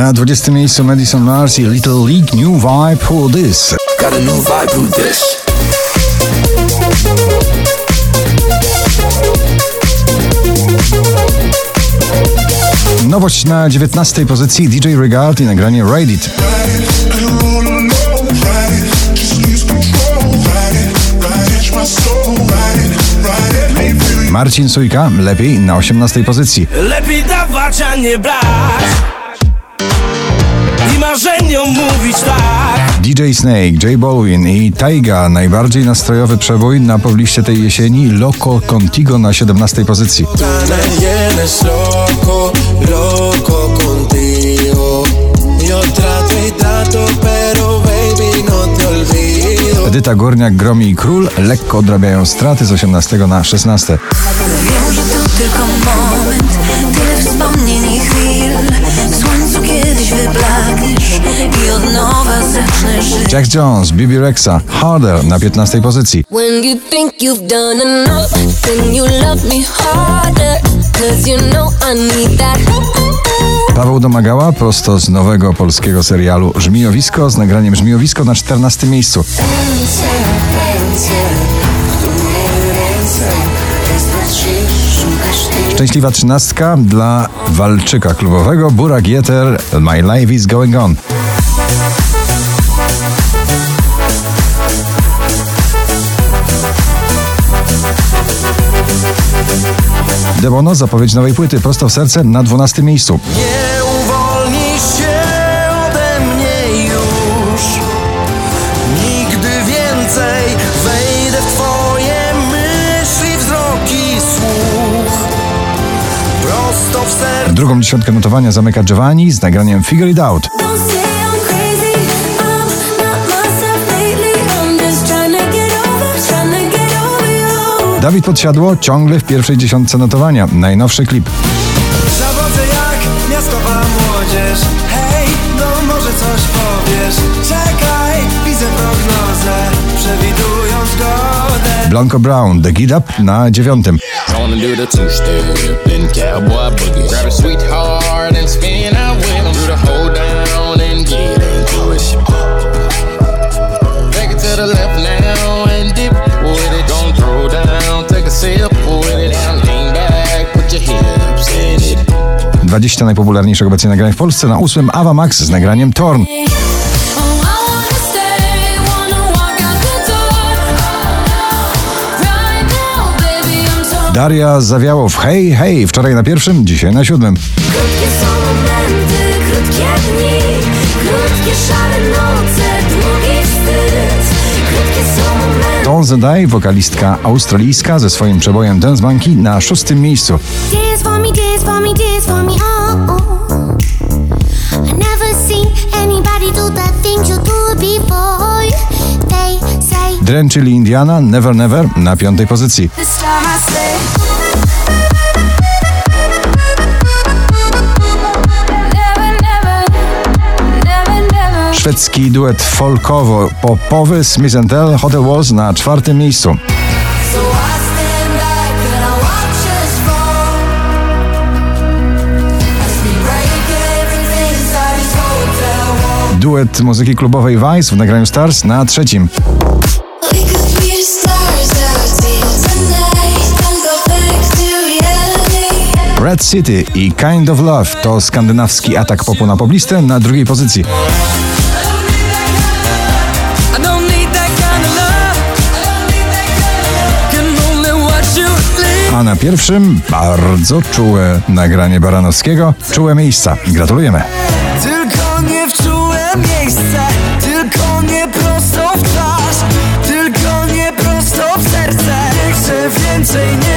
Na 20 miejscu Madison Mars i Little League New Vibe Who This. Got a new vibe, who this? Nowość na 19 pozycji DJ Regard i nagranie Ride It. Marcin Sujka lepiej na 18 pozycji. Lepiej dawać, a nie brać I marzeniom mówić tak DJ Snake, J Balwin i Taiga najbardziej nastrojowy przebój na pobliście tej jesieni Loco Contigo na 17 pozycji. loco, loco contigo. Yo trato y trato, pero baby no te olvido. Edyta Górniak, Gromi i Król lekko odrabiają straty z 18 na 16. Wiem, że to tylko moment Tyle wspomnień i chwil W słońcu kiedyś wyblakniesz I od nowa żyć Jack Jones, Bibi Rexa, Harder na 15 pozycji. When you think you've done enough Then you love me harder Cause you know I need that Paweł Domagała prosto z nowego polskiego serialu Żmijowisko z nagraniem Żmijowisko na 14 miejscu. Szczęśliwa trzynastka dla walczyka klubowego Burak Jeter My Life is Going On. Debono zapowiedź nowej płyty prosto w serce na 12 miejscu. Drugą dziesiątkę notowania zamyka Giovanni z nagraniem Figure It Out. Dawid Podsiadło ciągle w pierwszej dziesiątce notowania. Najnowszy klip. Zawodzę jak miastowa młodzież Hej, no może coś powiesz Blanco Brown, The Get Up na dziewiątym. Wanna do the two step and cowboy boogie. Grab a sweetheart and spin Daria Zawiałow, hej, hej, wczoraj na pierwszym, dzisiaj na siódmym. Krótkie są momenty, krótkie dni, krótkie szare noce, długi wstyd. Krótkie są momenty. Wokalistka australijska ze swoim przebojem Dance Monkey na szóstym miejscu. Dance for me, dance for me, dance for me, oh, oh. I never seen anybody do the things you do before. They say Dren, czyli Indiana, Never Never na piątej pozycji. This time I say. Szwedzki duet folkowo-popowy Smith Tell Hotel Walls na czwartym miejscu. Duet muzyki klubowej Vice w nagraniu Stars na trzecim. Red City i Kind of Love to skandynawski atak popu na poblistę na drugiej pozycji. A na pierwszym bardzo czułe nagranie Baranowskiego. Czułe miejsca. Gratulujemy. Tylko nie w czułe miejsce Tylko nie prosto w twarz Tylko nie prosto w serce Nie chcę więcej, nie